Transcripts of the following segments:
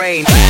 rain.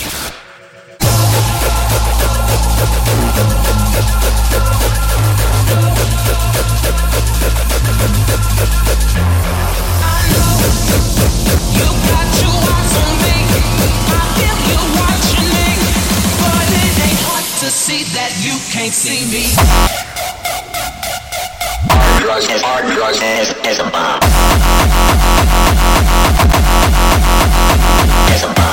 can't see me. Hard is a bomb. Is a bomb.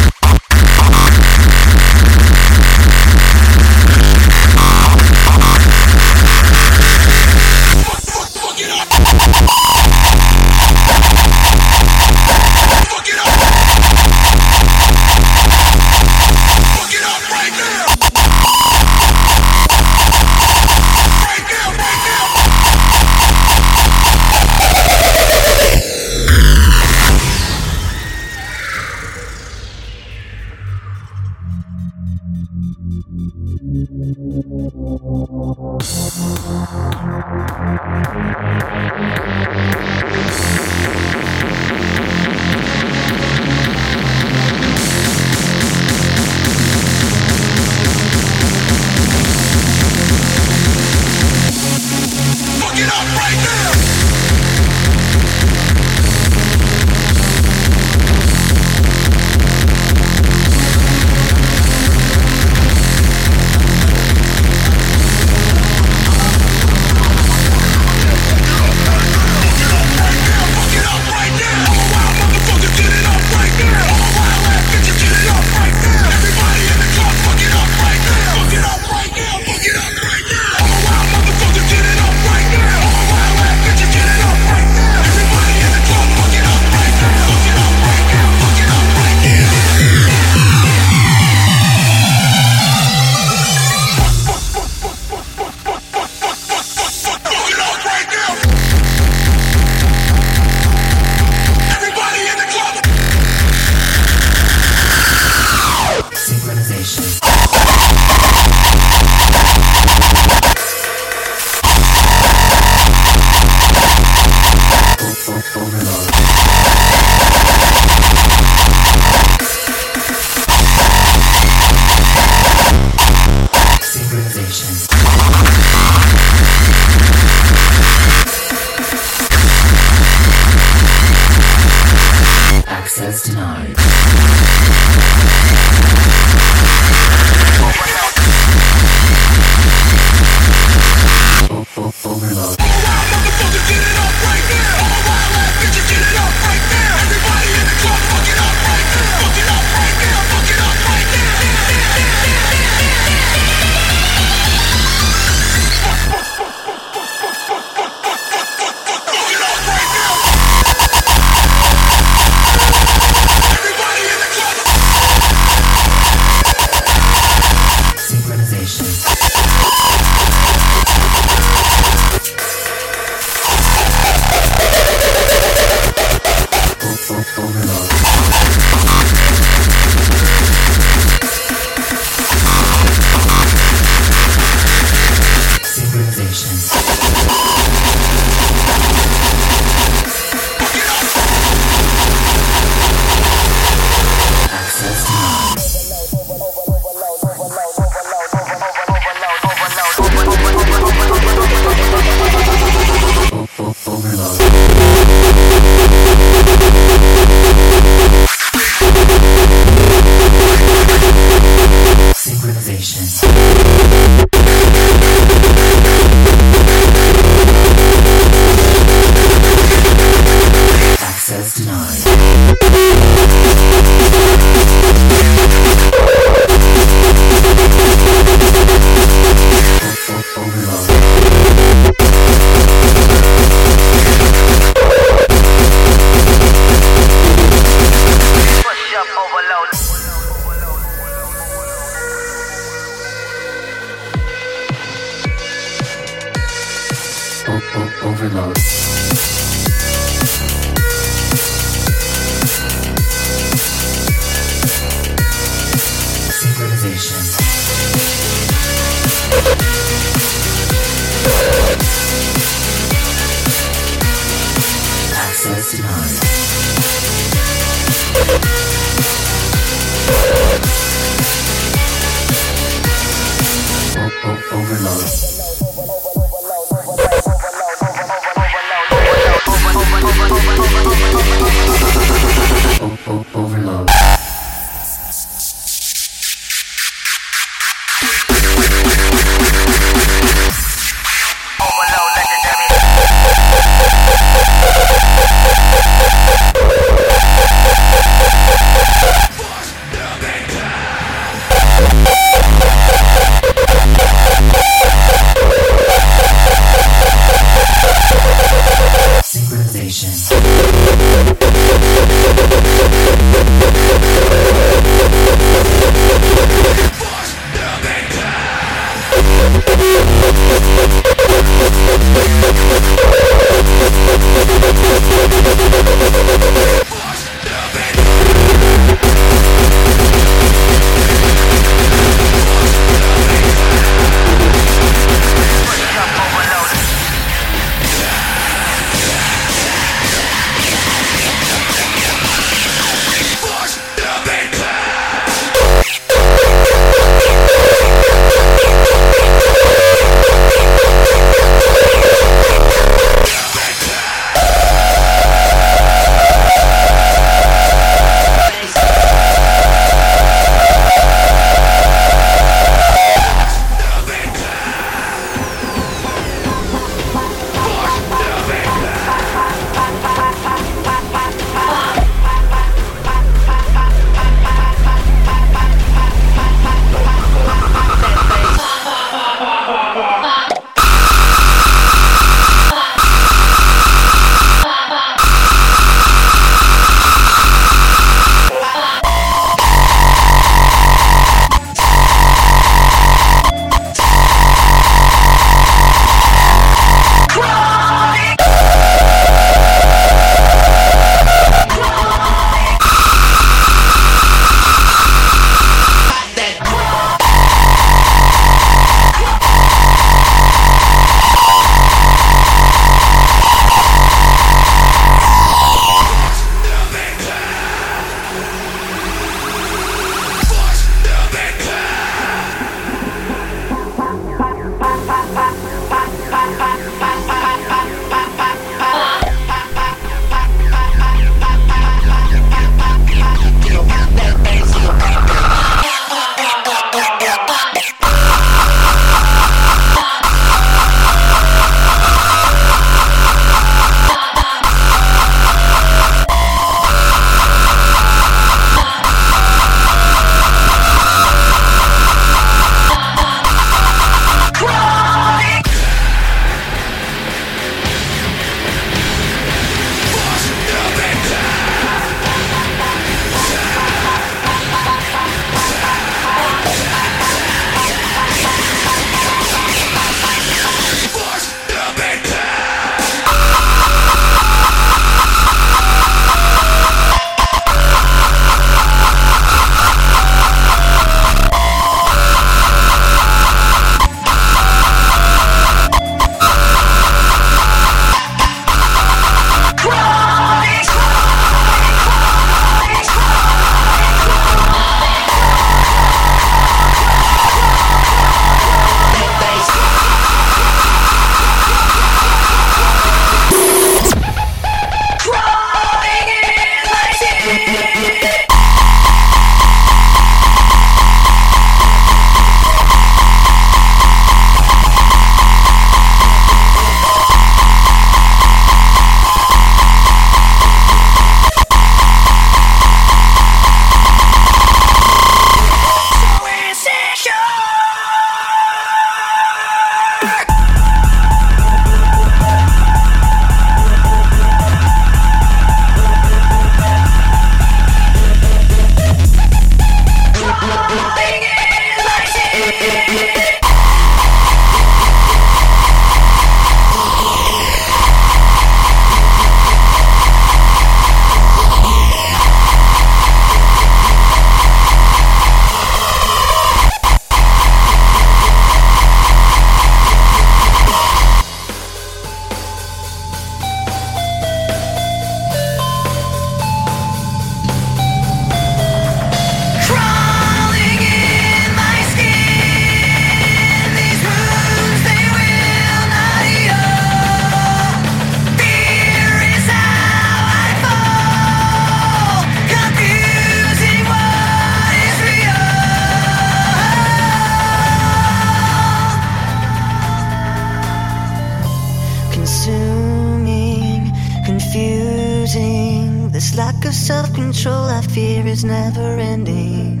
Is never ending.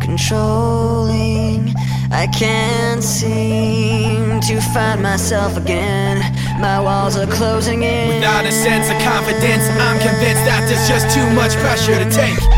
Controlling, I can't seem to find myself again. My walls are closing in. Without a sense of confidence, I'm convinced that there's just too much pressure to take.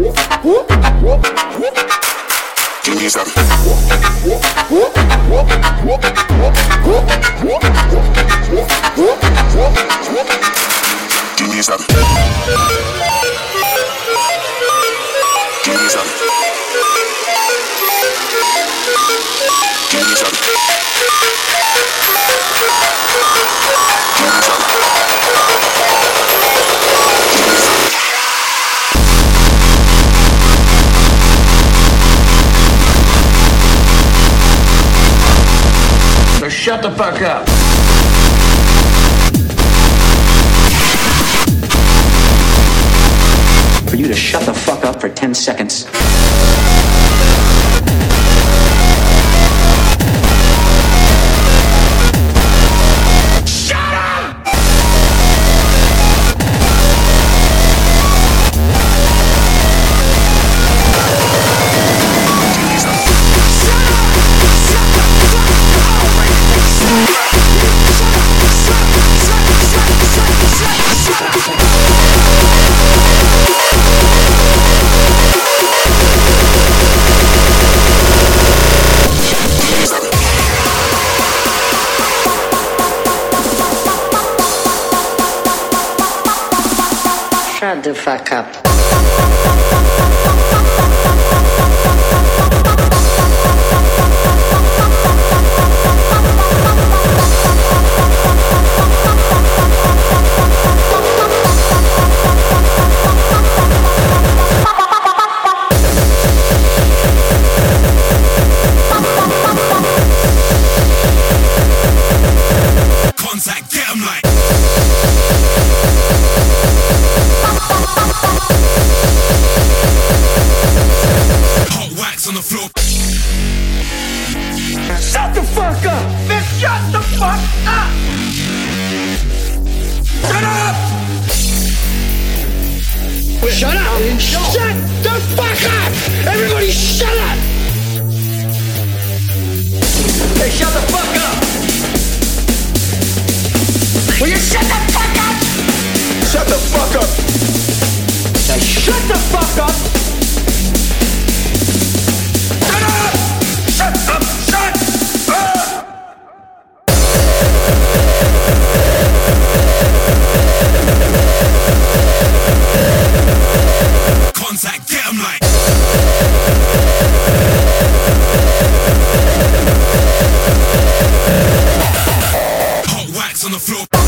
Give me something. up. For you to shut the fuck up for 10 seconds. faca Flow.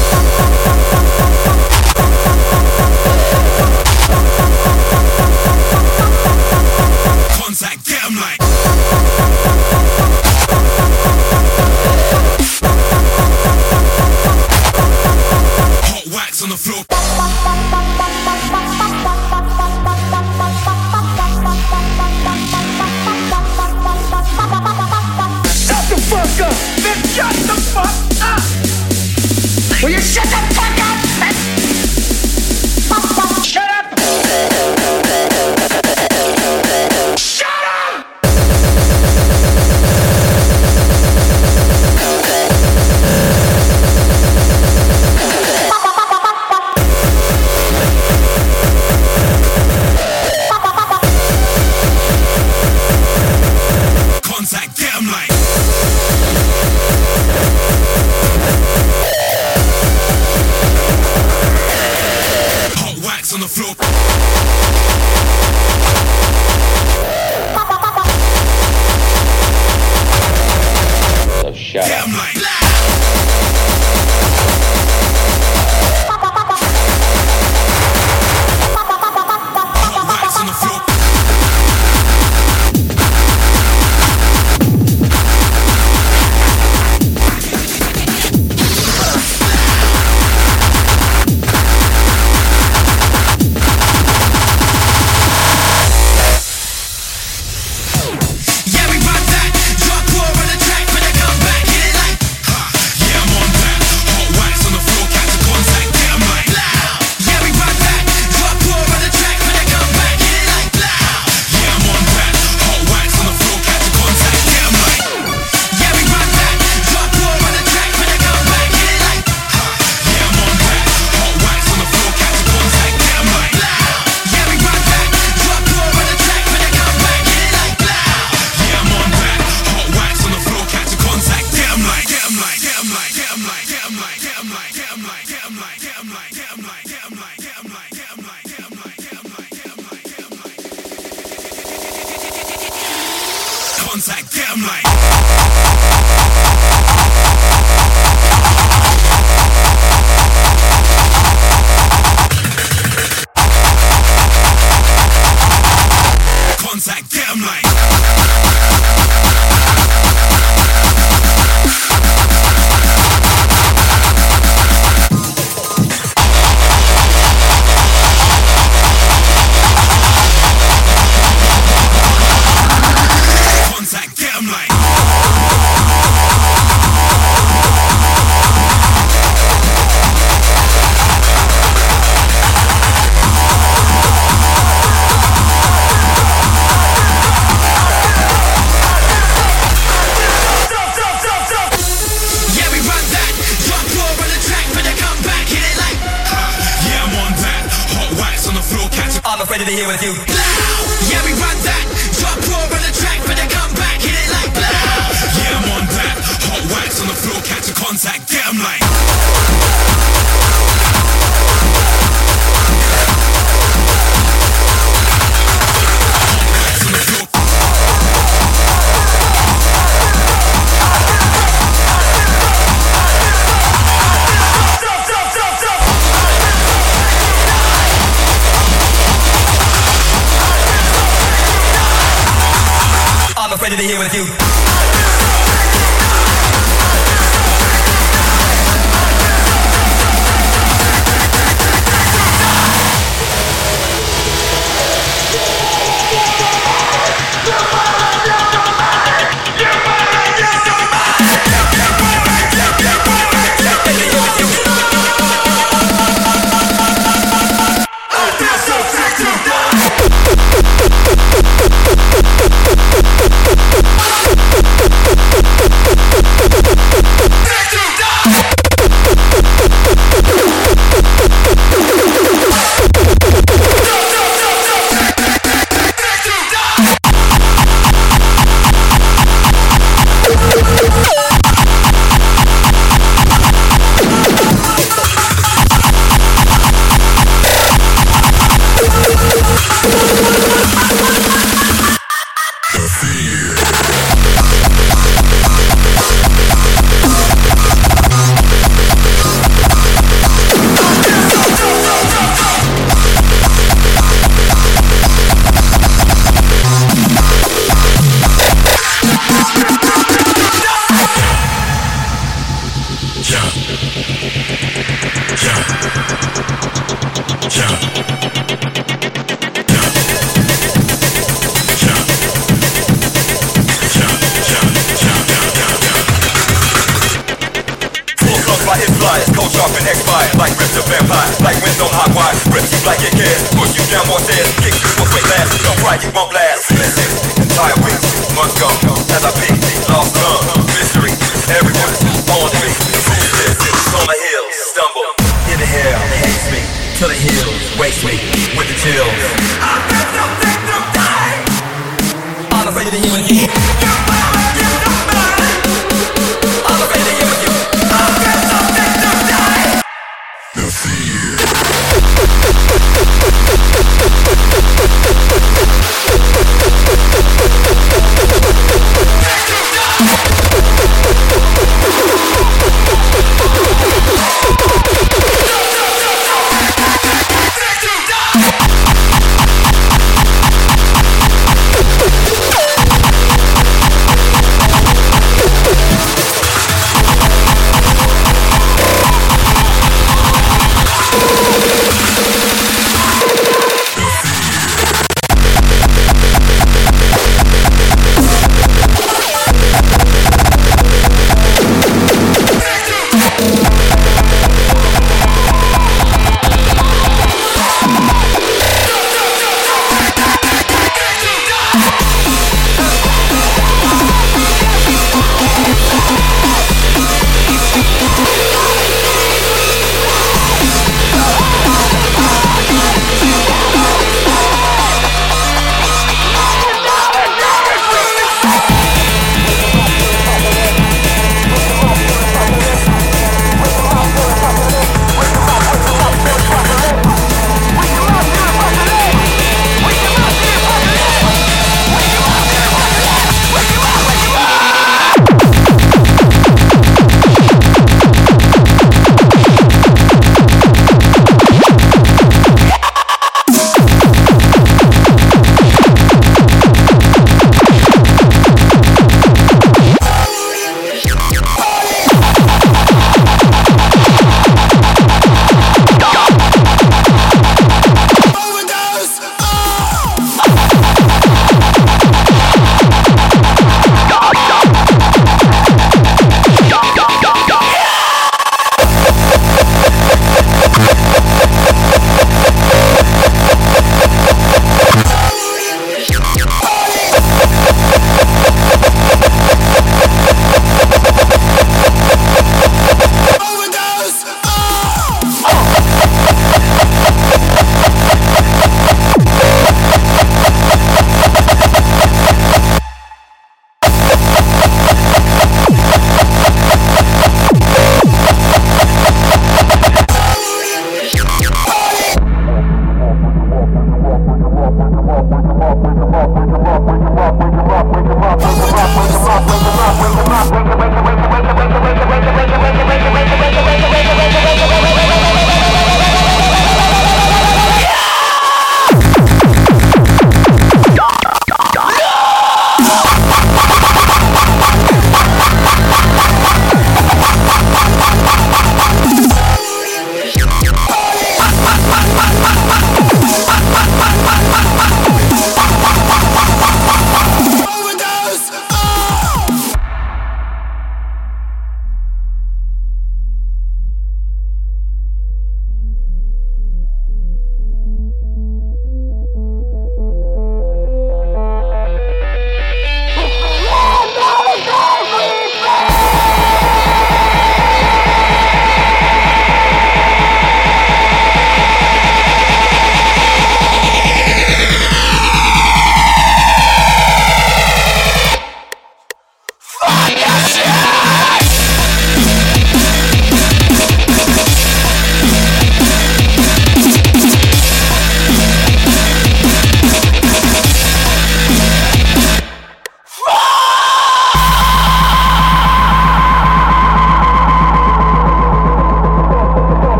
Me with the chills